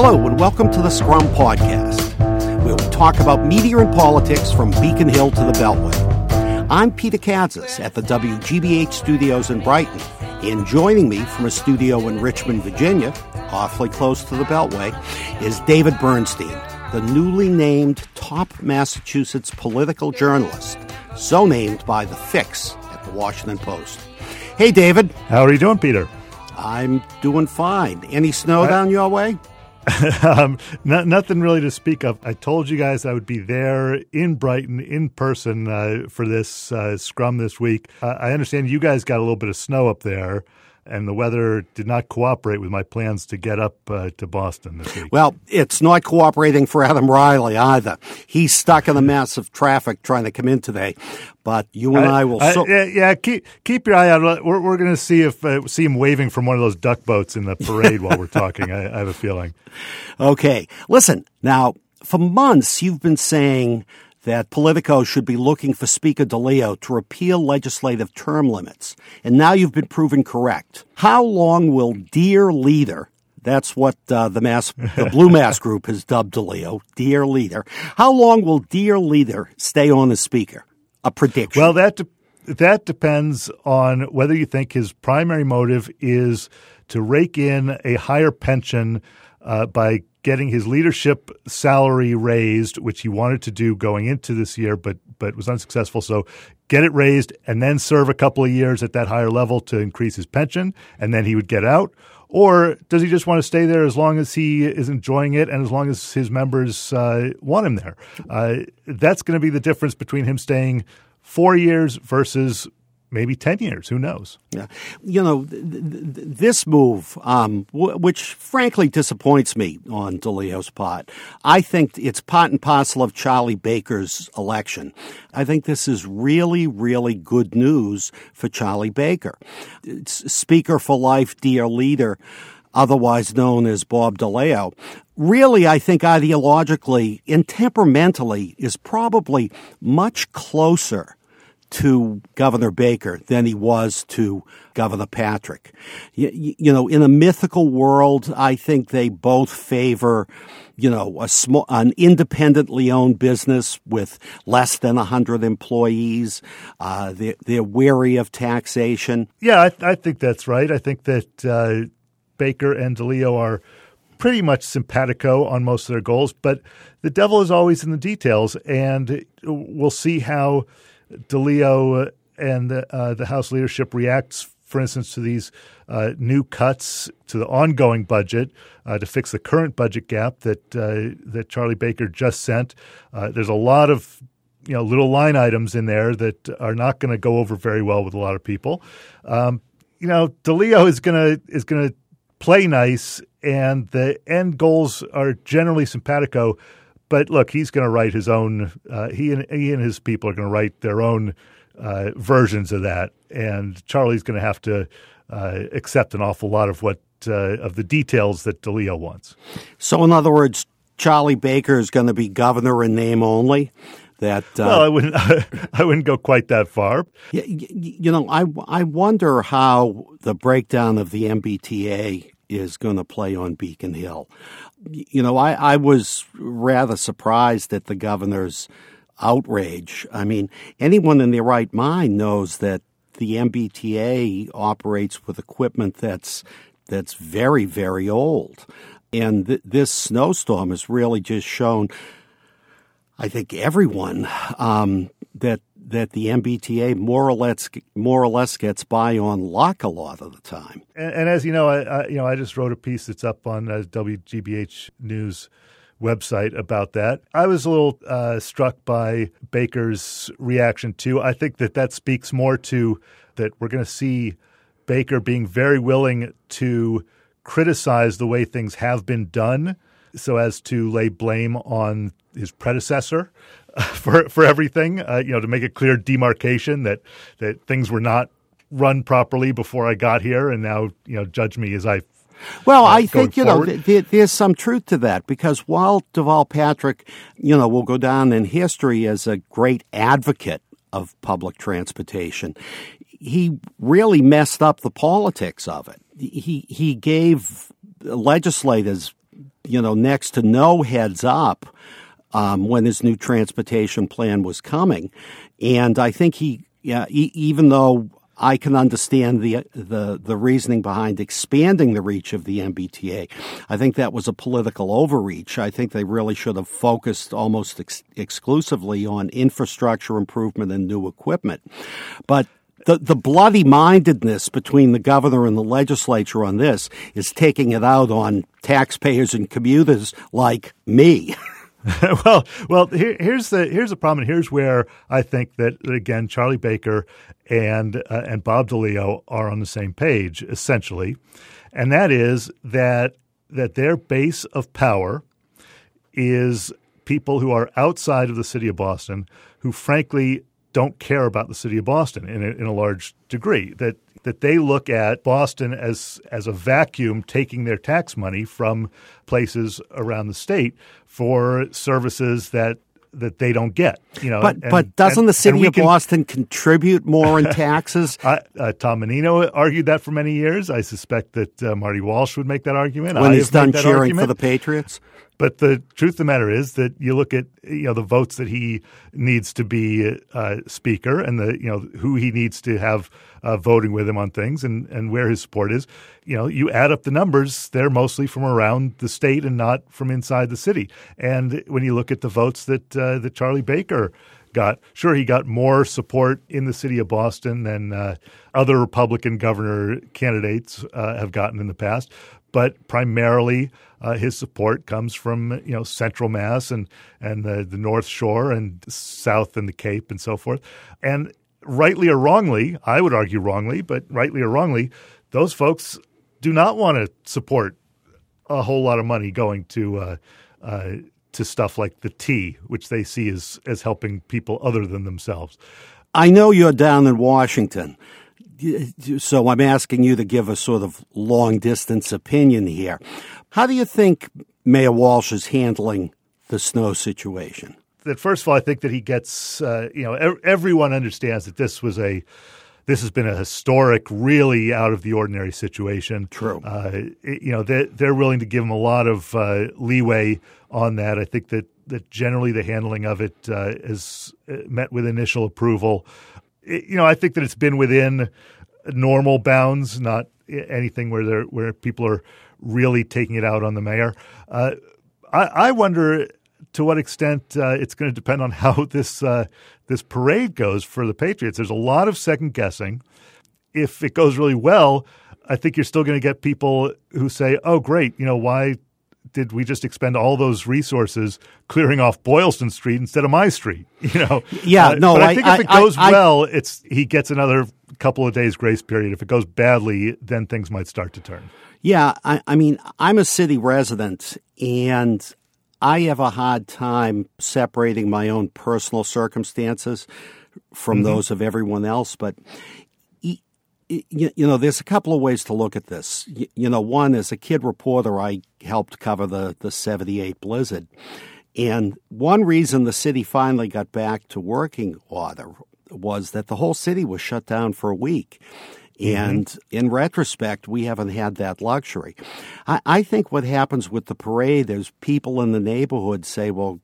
Hello, and welcome to the Scrum Podcast, where we talk about media and politics from Beacon Hill to the Beltway. I'm Peter Kadzis at the WGBH studios in Brighton, and joining me from a studio in Richmond, Virginia, awfully close to the Beltway, is David Bernstein, the newly named top Massachusetts political journalist, so named by The Fix at the Washington Post. Hey, David. How are you doing, Peter? I'm doing fine. Any snow I, down your way? um, not, nothing really to speak of. I told you guys I would be there in Brighton in person uh, for this uh, scrum this week. Uh, I understand you guys got a little bit of snow up there and the weather did not cooperate with my plans to get up uh, to Boston this week. Well, it's not cooperating for Adam Riley either. He's stuck in the mess of traffic trying to come in today. But you and I, I will. So- yeah, yeah, keep keep your eye out. We're, we're going to see if uh, see him waving from one of those duck boats in the parade while we're talking. I, I have a feeling. Okay, listen now. For months, you've been saying that Politico should be looking for Speaker DeLeo to repeal legislative term limits. And now you've been proven correct. How long will Dear Leader that's what uh, the mass, the Blue Mass Group has dubbed DeLeo, Dear Leader. How long will Dear Leader stay on as Speaker? A prediction. Well, that de- that depends on whether you think his primary motive is to rake in a higher pension uh, by getting his leadership salary raised, which he wanted to do going into this year, but but was unsuccessful. So get it raised and then serve a couple of years at that higher level to increase his pension, and then he would get out. Or does he just want to stay there as long as he is enjoying it and as long as his members uh, want him there? Uh, that's going to be the difference between him staying four years versus maybe 10 years. Who knows? Yeah. You know, th- th- this move, um, w- which frankly disappoints me on DeLeo's part, I think it's part and parcel of Charlie Baker's election. I think this is really, really good news for Charlie Baker. It's Speaker for Life, dear leader otherwise known as Bob DeLeo, really, I think ideologically and temperamentally is probably much closer to Governor Baker than he was to Governor Patrick. You, you, know, in a mythical world, I think they both favor, you know, a small, an independently owned business with less than hundred employees. Uh, they're, they're wary of taxation. Yeah, I, I think that's right. I think that uh, Baker and DeLeo are pretty much simpatico on most of their goals, but the devil is always in the details, and we'll see how DeLeo and the, uh, the House leadership reacts, for instance, to these uh, new cuts to the ongoing budget uh, to fix the current budget gap that uh, that Charlie Baker just sent. Uh, there's a lot of you know little line items in there that are not going to go over very well with a lot of people. Um, you know, DeLeo is gonna is gonna play nice, and the end goals are generally simpatico but look, he's going to write his own. Uh, he and he and his people are going to write their own uh, versions of that, and Charlie's going to have to uh, accept an awful lot of what uh, of the details that DeLeo wants. So, in other words, Charlie Baker is going to be governor in name only. That uh, well, I wouldn't. I wouldn't go quite that far. You, you know, I I wonder how the breakdown of the MBTA is going to play on Beacon Hill you know, I, I was rather surprised at the governor's outrage. I mean, anyone in their right mind knows that the MBTA operates with equipment that's that's very very old, and th- this snowstorm has really just shown. I think everyone um, that that the MBTA more or less more or less gets by on luck a lot of the time. And, and as you know, I, I, you know I just wrote a piece that's up on uh, WGBH News website about that. I was a little uh, struck by Baker's reaction too. I think that that speaks more to that we're going to see Baker being very willing to criticize the way things have been done so as to lay blame on his predecessor for for everything. Uh, you know, to make a clear demarcation that that things were not run properly before I got here, and now you know judge me as I. Well, uh, I think you forward. know th- there's some truth to that because while Deval Patrick, you know, will go down in history as a great advocate of public transportation, he really messed up the politics of it. He he gave legislators you know, next to no heads up um, when his new transportation plan was coming. And I think he, yeah, even though I can understand the the the reasoning behind expanding the reach of the MBTA. I think that was a political overreach. I think they really should have focused almost ex- exclusively on infrastructure improvement and new equipment. But the, the bloody mindedness between the governor and the legislature on this is taking it out on taxpayers and commuters like me. well, well, here, here's the here's the problem. and here's where I think that again, Charlie Baker and uh, and Bob DeLeo are on the same page essentially, and that is that that their base of power is people who are outside of the city of Boston who, frankly, don't care about the city of Boston in a, in a large degree. That that they look at Boston as as a vacuum taking their tax money from places around the state for services that that they don't get. You know, but and, but doesn't and, the city of can, Boston contribute more in taxes? I, uh, Tom Menino argued that for many years. I suspect that uh, Marty Walsh would make that argument. When I he's done cheering argument. for the Patriots. But the truth of the matter is that you look at you know the votes that he needs to be uh, speaker and the you know who he needs to have uh, voting with him on things and, and where his support is. You know, you add up the numbers; they're mostly from around the state and not from inside the city. And when you look at the votes that uh, that Charlie Baker got. Sure, he got more support in the city of Boston than uh, other Republican governor candidates uh, have gotten in the past but primarily uh, his support comes from you know Central Mass and and the, the North Shore and South and the Cape and so forth. And rightly or wrongly, I would argue wrongly, but rightly or wrongly, those folks do not want to support a whole lot of money going to uh, uh, to stuff like the T, which they see as as helping people other than themselves. I know you're down in Washington so I'm asking you to give a sort of long distance opinion here. How do you think Mayor Walsh is handling the snow situation? That first of all, I think that he gets, uh, you know, everyone understands that this was a, this has been a historic, really out of the ordinary situation. True. Uh, you know, they're, they're willing to give him a lot of uh, leeway on that. I think that that generally the handling of it uh, is uh, met with initial approval you know, I think that it's been within normal bounds, not anything where they where people are really taking it out on the mayor. Uh, I, I, wonder to what extent uh, it's going to depend on how this uh, this parade goes for the Patriots. There's a lot of second guessing. If it goes really well, I think you're still going to get people who say, "Oh, great! You know, why did we just expend all those resources clearing off Boylston Street instead of my street? You know, yeah, uh, no. But I, I think if it goes I, well, it's he gets another couple of days grace period. If it goes badly, then things might start to turn. Yeah, I, I mean, I'm a city resident, and I have a hard time separating my own personal circumstances from mm-hmm. those of everyone else. But you, you, know, there's a couple of ways to look at this. You, you, know, one as a kid reporter, I helped cover the the '78 blizzard, and one reason the city finally got back to working order was that the whole city was shut down for a week. Mm-hmm. And mm-hmm. in retrospect, we haven't had that luxury. I, I think what happens with the parade is people in the neighborhood say, well,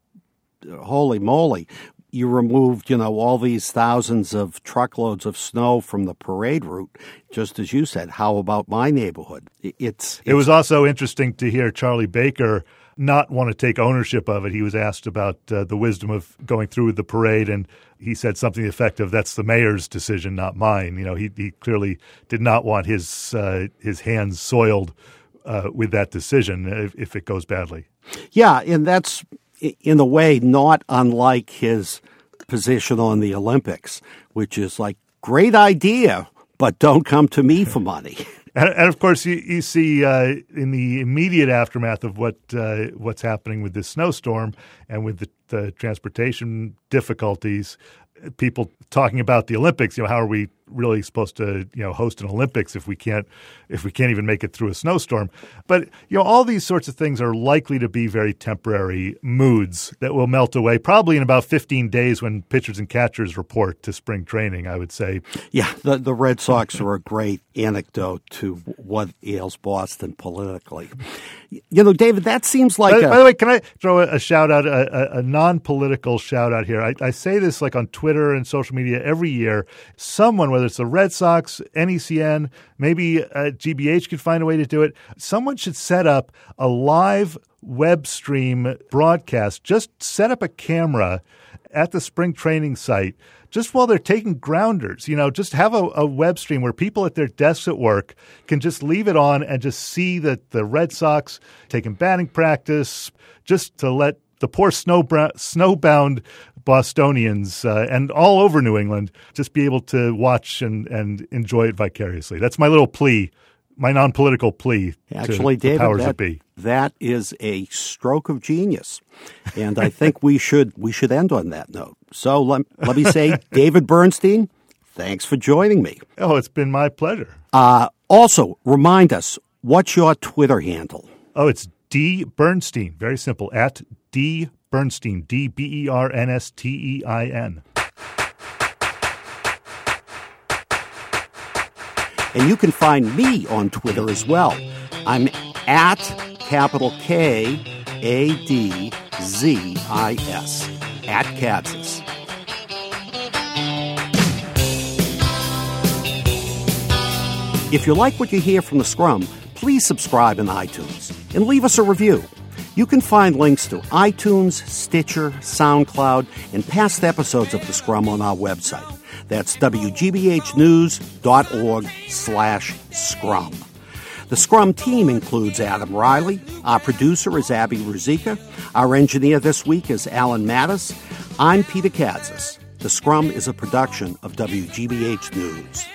holy moly, you removed, you know, all these thousands of truckloads of snow from the parade route, just as you said. How about my neighborhood? It's, it's it was also interesting to hear Charlie Baker not want to take ownership of it. He was asked about uh, the wisdom of going through with the parade, and he said something effective. That's the mayor's decision, not mine. You know, he, he clearly did not want his uh, his hands soiled uh, with that decision if, if it goes badly. Yeah, and that's in a way not unlike his position on the Olympics, which is like great idea, but don't come to me for money. And, and, of course, you, you see uh, in the immediate aftermath of what uh, what's happening with this snowstorm and with the, the, transportation difficulties, people talking about the Olympics. You know, how are we really supposed to you know host an Olympics if we can't if we can't even make it through a snowstorm. But you know all these sorts of things are likely to be very temporary moods that will melt away probably in about 15 days when pitchers and catchers report to spring training. I would say. Yeah, the the Red Sox are a great anecdote to what ails Boston politically. You know, David, that seems like. By, a, by the way, can I throw a, a shout out, a, a, non political shout out here? I, I say this like on Twitter and social media every year. Someone, whether it's the Red Sox, NECN, maybe uh, GBH could find a way to do it. Someone should set up a live web stream broadcast. Just set up a camera at the spring training site just while they're taking grounders, you know, just have a, a, web stream where people at their desks at work can just leave it on and just see that the Red Sox taking batting practice, just to let the poor snow snowbound Bostonians uh, and all over New England just be able to watch and, and enjoy it vicariously. That's my little plea my non-political plea Actually, to David, powers that, that be. That is a stroke of genius, and I think we should we should end on that note. So let, let me say, David Bernstein, thanks for joining me. Oh, it's been my pleasure. Uh, also, remind us what's your Twitter handle? Oh, it's D Bernstein. Very simple. At D Bernstein. D B E R N S T E I N. And you can find me on Twitter as well. I'm at capital K A D Z I S, at Kadzis. If you like what you hear from the Scrum, please subscribe in iTunes and leave us a review. You can find links to iTunes, Stitcher, SoundCloud, and past episodes of the Scrum on our website. That's wgbhnews.org slash scrum. The Scrum team includes Adam Riley. Our producer is Abby Ruzicka. Our engineer this week is Alan Mattis. I'm Peter Kadzis. The Scrum is a production of WGBH News.